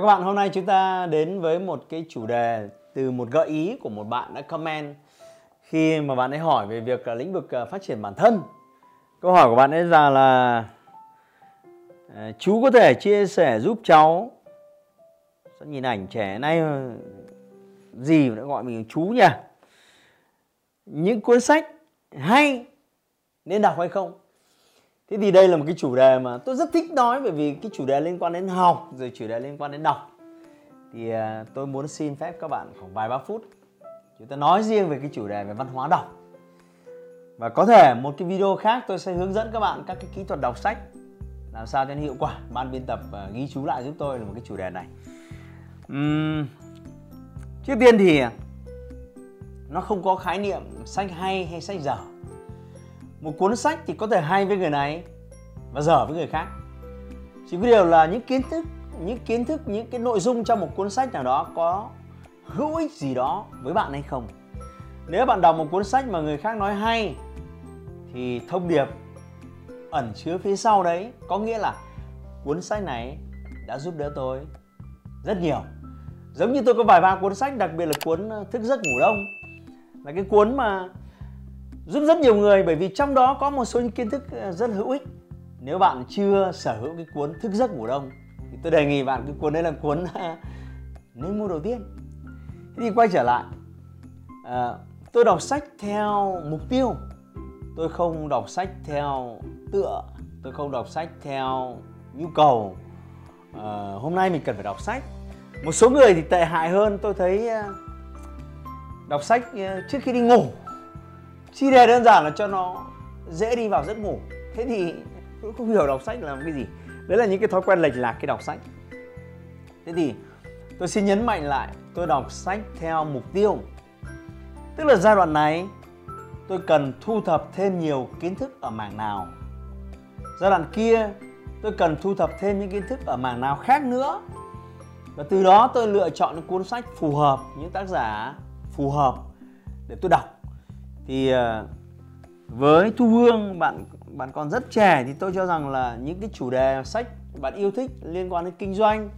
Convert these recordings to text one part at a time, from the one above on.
Chào các bạn, hôm nay chúng ta đến với một cái chủ đề từ một gợi ý của một bạn đã comment khi mà bạn ấy hỏi về việc là lĩnh vực ờ, phát triển bản thân. Câu hỏi của bạn ấy là là chú có thể chia sẻ giúp cháu sao nhìn ảnh trẻ nay ờ, gì mà đã gọi mình chú nhỉ? Những cuốn sách hay nên đọc hay không? Thế thì đây là một cái chủ đề mà tôi rất thích nói bởi vì cái chủ đề liên quan đến học rồi chủ đề liên quan đến đọc. Thì à, tôi muốn xin phép các bạn khoảng vài ba phút chúng ta nói riêng về cái chủ đề về văn hóa đọc. Và có thể một cái video khác tôi sẽ hướng dẫn các bạn các cái kỹ thuật đọc sách làm sao cho nó hiệu quả. Ban biên tập uh, ghi chú lại giúp tôi là một cái chủ đề này. Uhm, trước tiên thì à, nó không có khái niệm sách hay hay sách dở một cuốn sách thì có thể hay với người này và dở với người khác. Chỉ có điều là những kiến thức, những kiến thức, những cái nội dung trong một cuốn sách nào đó có hữu ích gì đó với bạn hay không. Nếu bạn đọc một cuốn sách mà người khác nói hay, thì thông điệp ẩn chứa phía sau đấy có nghĩa là cuốn sách này đã giúp đỡ tôi rất nhiều. Giống như tôi có vài ba cuốn sách, đặc biệt là cuốn ờ, thức giấc ngủ đông. Là cái cuốn mà giúp rất nhiều người bởi vì trong đó có một số những kiến thức ờ, rất hữu ích. Nếu bạn chưa sở hữu cái cuốn thức giấc ngủ đông thì tôi đề nghị bạn cái cuốn đấy là cuốn nên mua đầu tiên. Thế thì quay trở lại à, tôi đọc sách theo mục tiêu. Tôi không đọc sách theo tựa tôi không đọc sách theo nhu cầu. À, hôm nay mình cần phải đọc sách. Một số người thì tệ hại hơn. Tôi thấy đọc sách trước khi đi ngủ chi đề đơn giản là cho nó dễ đi vào giấc ngủ. Thế thì cũng không hiểu đọc sách là cái gì. Đấy là những cái thói quen lệch lạc khi đọc sách. Thế thì tôi xin nhấn mạnh lại, tôi đọc sách theo mục tiêu. Tức là giai đoạn này, tôi cần thu thập thêm nhiều kiến thức ở mảng nào. Giai đoạn kia, tôi cần thu thập thêm những kiến thức ở mảng nào khác nữa. Và từ đó tôi lựa chọn những cuốn sách phù hợp, những tác giả phù hợp để tôi đọc thì à, với thu hương, bạn bạn còn rất trẻ thì tôi cho rằng là những cái chủ đề sách bạn yêu thích liên quan đến kinh doanh,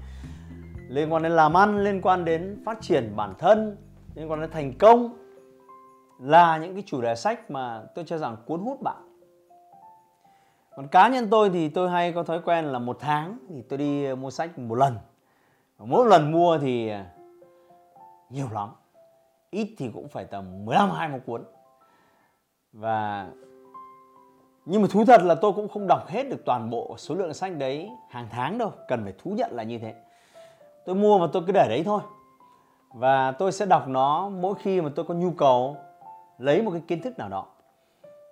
liên quan đến làm ăn, liên quan đến phát triển bản thân, liên quan đến thành công là những cái chủ đề sách mà tôi cho rằng cuốn hút bạn. Còn cá nhân tôi thì tôi hay có thói quen là một tháng thì tôi đi mua sách một lần. Mỗi lần mua thì à, nhiều lắm. Ít thì cũng phải tầm 15 20 cuốn và nhưng mà thú thật là tôi cũng không đọc hết được toàn bộ số lượng sách đấy hàng tháng đâu cần phải thú nhận là như thế. Tôi mua và tôi cứ để đấy thôi. Và tôi sẽ đọc nó mỗi khi mà tôi có nhu cầu lấy một cái kiến thức nào đó.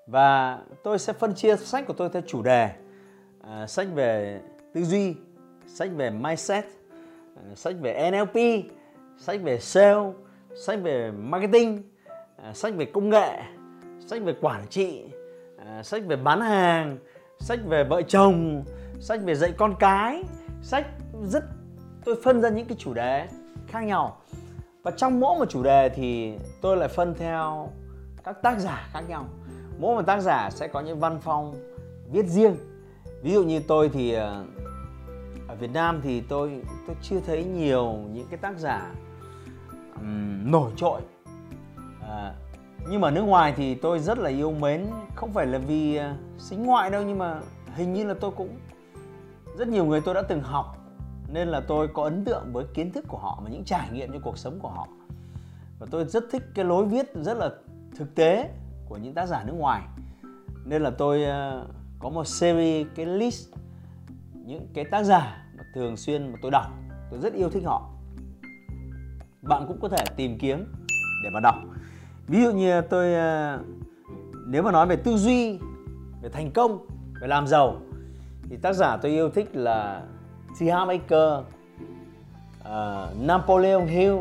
Và tôi sẽ phân chia sách của tôi theo chủ đề. À, sách về tư duy sách về mindset à, sách về NLP sách về sale sách về marketing à, sách về công nghệ sách về quản trị à, sách về bán hàng sách về vợ chồng sách về dạy con cái. Sách rất tôi phân ra những cái chủ đề khác nhau. Và trong mỗi một chủ đề thì tôi lại phân theo các tác giả khác nhau. Mỗi một tác giả sẽ có những văn phong viết riêng. Ví dụ như tôi thì à, ở Việt Nam thì tôi tôi chưa thấy nhiều những cái tác giả um, nổi trội nhưng mà ở nước ngoài thì tôi rất là yêu mến. Không phải là vì à, xính ngoại đâu nhưng mà hình như là tôi cũng rất nhiều người tôi đã từng học. Nên là tôi có ấn tượng với kiến thức của họ và những trải nghiệm trong cuộc sống của họ. Và tôi rất thích cái lối viết rất là thực tế của những tác giả nước ngoài. Nên là tôi à, có một series cái list những cái tác giả mà thường xuyên mà tôi đọc. Tôi rất yêu thích họ. Bạn cũng có thể tìm kiếm để mà đọc ví dụ như tôi ờ, nếu mà nói về tư duy về thành công về làm giàu thì tác giả tôi yêu thích là T. Harv uh, ờ, Napoleon Hill,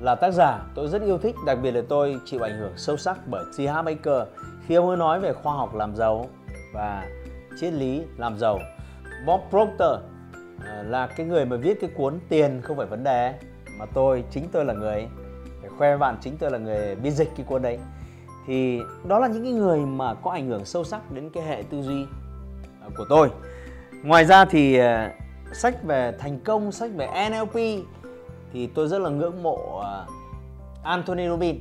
là tác giả tôi rất yêu thích đặc biệt là tôi chịu ảnh hưởng sâu sắc bởi T. Harv khi ông ấy nói về khoa học làm giàu và triết lý làm giàu Bob Proctor uh, là cái người mà viết cái cuốn tiền không phải vấn đề mà tôi chính tôi là người để khoe với bạn chính tôi là người biên dịch cái cuốn đấy. Thì đó là những cái người mà có ảnh hưởng sâu sắc đến cái hệ tư duy à, của tôi. Ngoài ra thì à, sách về thành công, sách về NLP thì tôi rất là ngưỡng mộ à, Anthony Robbins.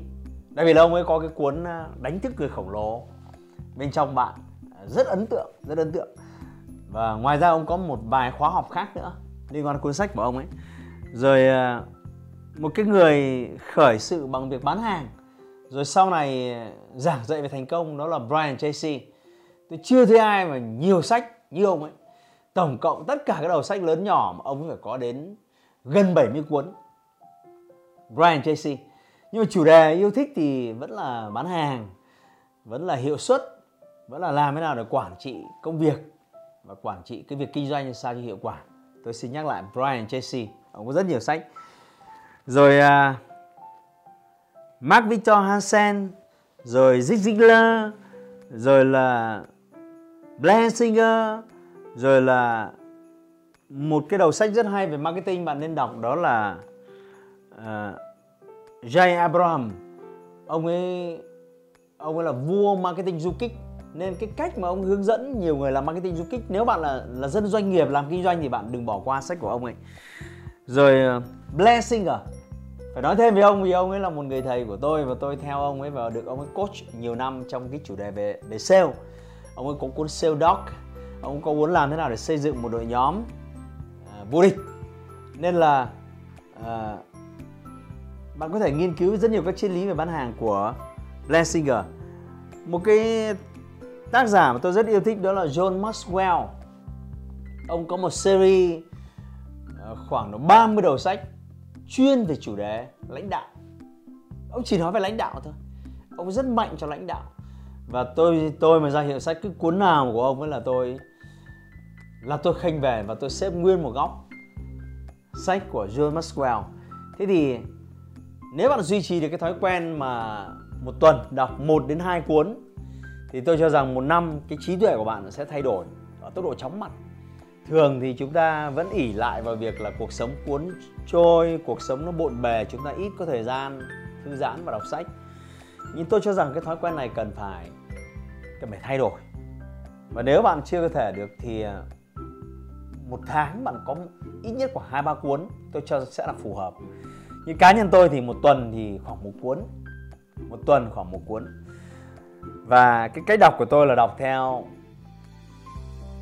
Đặc biệt là ông ấy có cái cuốn đánh thức người khổng lồ bên trong bạn rất ấn tượng, rất ấn tượng. Và ngoài ra ông có một vài khóa học khác nữa liên quan đến cuốn sách của ông ấy. Rồi một cái người khởi sự bằng việc bán hàng, rồi sau này ờ, giảng dạy về thành công, đó là Brian Tracy tôi chưa thấy ai mà nhiều sách như ông ấy. Tổng cộng tất cả các đầu sách lớn nhỏ mà ông ấy phải có đến gần 70 cuốn. Brian Tracy nhưng mà chủ đề yêu thích thì vẫn là bán hàng, vẫn là hiệu suất, vẫn là làm thế nào để quản trị công việc và quản trị cái việc kinh doanh như sao cho hiệu quả. Tôi xin nhắc lại Brian Tracy ông có rất nhiều sách rồi uh, Mark Victor Hansen rồi Zig Ziglar rồi là Blair Singer rồi là một cái đầu sách rất hay về marketing bạn nên đọc đó là à, uh, Jay Abraham. Ông ấy ông ấy là vua marketing du kích nên cái cách mà ông hướng dẫn nhiều người làm marketing du kích nếu bạn là là dân doanh nghiệp làm kinh doanh thì bạn đừng bỏ qua sách của ông ấy. Rồi uh, Blessing à? phải nói thêm với ông vì ông ấy là một người thầy của tôi và tôi theo ông ấy và được ông ấy coach nhiều năm trong cái chủ đề về về sale. Ông ấy có cuốn sale doc ông có muốn làm thế nào để xây dựng một đội nhóm uh, vô địch. Nên là uh, bạn có thể nghiên cứu rất nhiều các triết lý về bán hàng của Blessinger một cái Tác giả mà tôi rất yêu thích đó là John Maxwell. Ông có một series khoảng độ 30 đầu sách chuyên về chủ đề lãnh đạo. Ông chỉ nói về lãnh đạo thôi. Ông rất mạnh cho lãnh đạo. Và tôi tôi mà ra hiệu sách, cứ cuốn nào của ông ấy là tôi là tôi khênh về và tôi xếp nguyên một góc sách của John Maxwell. Thế thì, nếu bạn duy trì được cái thói quen mà một tuần đọc 1 đến 2 cuốn, thì tôi cho rằng một năm cái trí tuệ của bạn sẽ thay đổi ở tốc độ chóng mặt thường thì chúng ta vẫn ỉ lại vào việc là cuộc sống cuốn trôi, cuộc sống nó bộn bề, chúng ta ít có thời gian thư giãn và đọc sách. Nhưng tôi cho rằng cái thói quen này cần phải cần phải thay đổi. Và nếu bạn chưa có thể được thì à, một tháng bạn có ít nhất khoảng hai ba cuốn tôi cho sẽ là phù hợp. Như cá nhân tôi thì một tuần thì khoảng một cuốn, một tuần khoảng một cuốn. Và cái cách đọc của tôi là đọc theo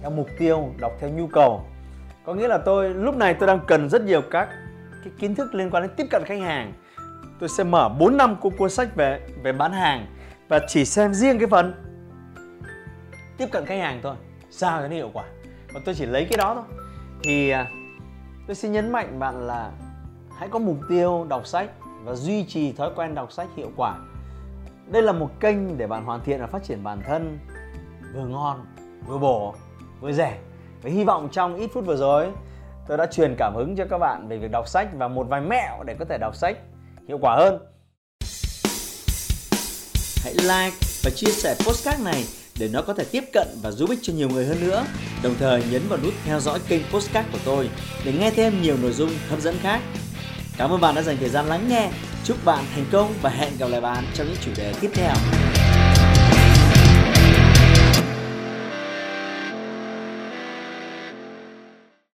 theo mục tiêu đọc theo nhu cầu. Có nghĩa là tôi lúc này tôi đang cần rất nhiều các cái kiến thức liên quan đến tiếp cận khách hàng. Tôi sẽ mở 4 năm cuốn cuốn sách về về bán hàng và chỉ xem riêng cái phần tiếp cận khách hàng thôi sao cho nó hiệu quả. Và tôi chỉ lấy cái đó thôi. Thì à, tôi xin nhấn mạnh bạn là hãy có mục tiêu đọc sách và duy trì thói quen đọc sách hiệu quả. Đây là một kênh để bạn hoàn thiện và phát triển bản thân vừa ngon, vừa bổ, vừa rẻ. Và hy vọng trong ít phút vừa rồi tôi đã truyền cảm hứng cho các bạn về việc đọc sách và một vài mẹo để có thể đọc sách hiệu quả hơn. Hãy like và chia sẻ postcard này để nó có thể tiếp cận và giúp ích cho nhiều người hơn nữa. Đồng thời nhấn vào nút theo dõi kênh postcard của tôi để nghe thêm nhiều nội dung hấp dẫn khác. Cảm ơn bạn đã dành thời gian lắng nghe. Chúc bạn thành công và hẹn gặp lại bạn trong những chủ đề tiếp theo.